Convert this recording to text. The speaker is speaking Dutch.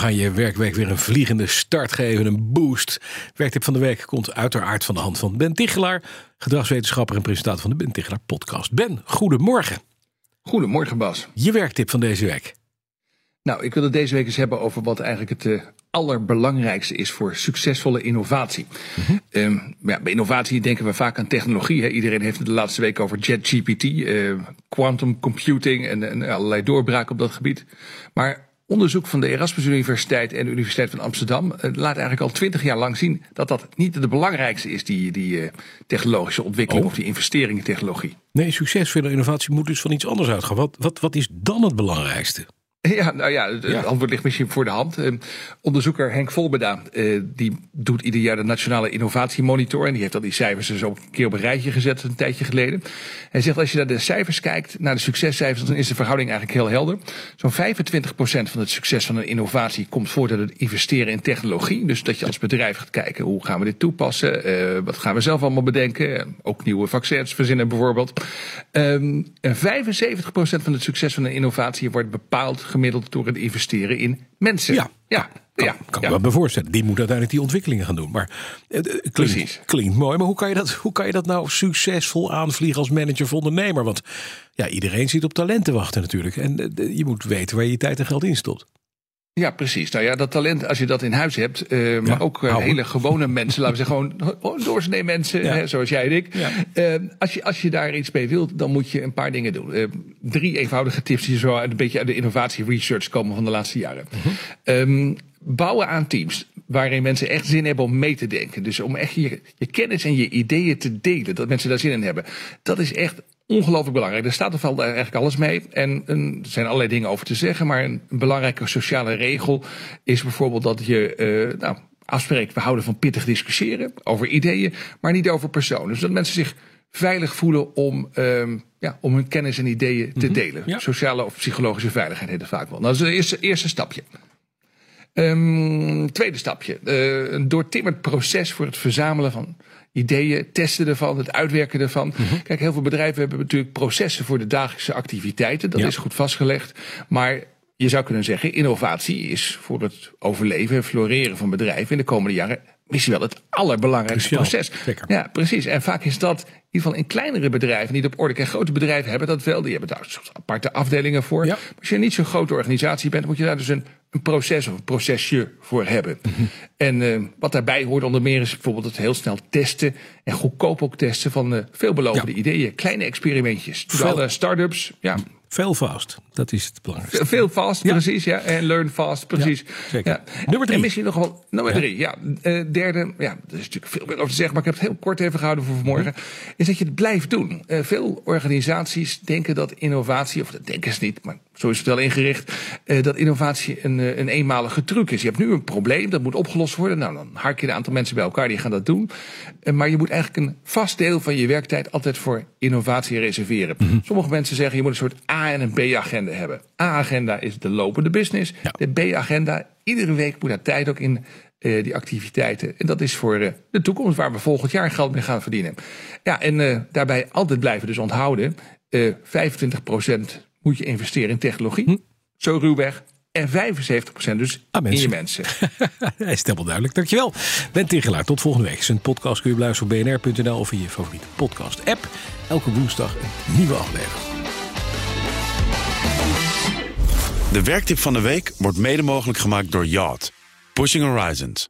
Gaan je werkweek weer een vliegende start geven, een boost. Werktip van de week komt uiteraard van de hand van Ben Tichelaar, gedragswetenschapper en presentator van de Ben Tichelaar podcast. Ben, goedemorgen. Goedemorgen Bas. Je werktip van deze week. Nou, ik wil het deze week eens hebben over wat eigenlijk het uh, allerbelangrijkste is voor succesvolle innovatie. Mm ja, bij innovatie denken we vaak aan technologie. Hè. Iedereen heeft het de laatste week over JetGPT, uh, quantum computing en, en allerlei doorbraken op dat gebied. Maar Onderzoek van de Erasmus Universiteit en de Universiteit van Amsterdam laat eigenlijk al twintig jaar lang zien dat dat niet de belangrijkste is, die, die uh, technologische ontwikkeling oh. of die investering in technologie. Nee, succesvolle innovatie moet dus van iets anders uitgaan. Wat, wat, wat is dan het belangrijkste? Ja, nou ja, het antwoord ligt misschien voor de hand. Uh, onderzoeker Henk Volbeda, uh, die doet ieder jaar de Nationale Innovatiemonitor. En die heeft al die cijfers dus ook een keer op een rijtje gezet een tijdje geleden. Hij zegt als je naar de cijfers kijkt, naar de succescijfers, dan is de verhouding eigenlijk heel helder. Zo'n 25% van het succes van een innovatie komt voort uit het investeren in technologie. Dus dat je als bedrijf gaat kijken, hoe gaan we dit toepassen? Uh, wat gaan we zelf allemaal bedenken? Ook nieuwe vaccins verzinnen bijvoorbeeld. Um, en 75% van het succes van een innovatie wordt bepaald gemiddeld door het investeren in mensen. Ja, ja. Kan, ja, kan ja. ik me voorstellen. Die moet uiteindelijk die ontwikkelingen gaan doen. Maar het klinkt, Precies. klinkt mooi. Maar hoe kan, je dat, hoe kan je dat nou succesvol aanvliegen als manager of ondernemer? Want ja, iedereen zit op talent te wachten natuurlijk. En je moet weten waar je je tijd en geld in stopt. Ja, precies. Nou ja, dat talent, als je dat in huis hebt, uh, maar ook uh, hele gewone mensen, laten we zeggen, gewoon doorsnee mensen, ja. hè, zoals jij en ik. Ja. Uh, als, je, als je daar iets mee wilt, dan moet je een paar dingen doen. drie eenvoudige tips die zo een beetje uit de innovatie research komen van de laatste jaren. -huh. um, bouwen aan teams waarin mensen echt zin hebben om mee te denken. Dus om echt je, je kennis en je ideeën te delen, dat mensen daar zin in hebben. Dat is echt ongelooflijk belangrijk. Er staat er valt eigenlijk alles mee. En, en, er zijn allerlei dingen over te zeggen. Maar een, een belangrijke sociale regel is bijvoorbeeld dat je uh, nou, afspreekt, we houden van pittig discussiëren over ideeën, maar niet over personen. Dus dat mensen zich veilig voelen om, um, ja, om hun kennis en ideeën te delen. Ja. Sociale of psychologische veiligheid heet het vaak wel. Nou, dat is het eerste, eerste stapje. Um, tweede stapje. Uh, een doortimmerd proces voor het verzamelen van ideeën, testen ervan, het uitwerken ervan. Mm -hmm. Kijk, heel veel bedrijven hebben natuurlijk processen voor de dagelijkse activiteiten. Dat ja. is goed vastgelegd. Maar je zou kunnen zeggen, innovatie is voor het overleven en floreren van bedrijven in de komende jaren misschien wel het allerbelangrijkste Cruciaal. proces. Zeker. Ja, precies. En vaak is dat in ieder geval in kleinere bedrijven niet op orde. En grote bedrijven hebben dat wel. Die hebben daar aparte afdelingen voor. Ja. Als je niet zo'n grote organisatie bent, moet je daar dus een, een proces of een procesje voor hebben. Mm -hmm. En uh, wat daarbij hoort onder meer is bijvoorbeeld het heel snel testen en goedkoop ook testen van uh, veelbelovende ja. ideeën. Kleine experimentjes. Terwijl uh, start-ups, ja, veel fast, dat is het belangrijkste. Veel fast, ja. precies. Ja. En learn fast, precies. Ja, ja. Nummer drie. En misschien nog wel nummer drie. Ja. Uh, derde, ja, er is natuurlijk veel meer over te zeggen, maar ik heb het heel kort even gehouden voor vanmorgen. Hm. Is dat je het blijft doen. Veel organisaties denken dat innovatie, of dat denken ze niet, maar zo is het wel ingericht, uh, dat innovatie een, een eenmalige truc is. Je hebt nu een probleem, dat moet opgelost worden. Nou, dan hark je een aantal mensen bij elkaar die gaan dat doen. maar je moet eigenlijk een vast deel van je werktijd altijd voor innovatie reserveren. Hm. -hmm. Sommige mensen zeggen, je moet een soort A- en een B-agenda hebben. A-agenda is de lopende business. Ja. De B-agenda, iedere week moet daar tijd ook in uh, die activiteiten. En dat is voor uh, de toekomst waar we volgend jaar geld mee gaan verdienen. Ja, en uh, daarbij altijd blijven dus onthouden. 25% moet je investeren in technologie. Hm. Zo ruwweg. En 75% dus ah, in je mensen. Hij is helemaal duidelijk. Dankjewel. Ben Tigelaar. Tot volgende week. Zijn podcast kun je beluisteren op bnr.nl of in je favoriete podcast app. Elke woensdag een nieuwe aflevering. De werktip van de week wordt mede mogelijk gemaakt door Yacht. Pushing Horizons.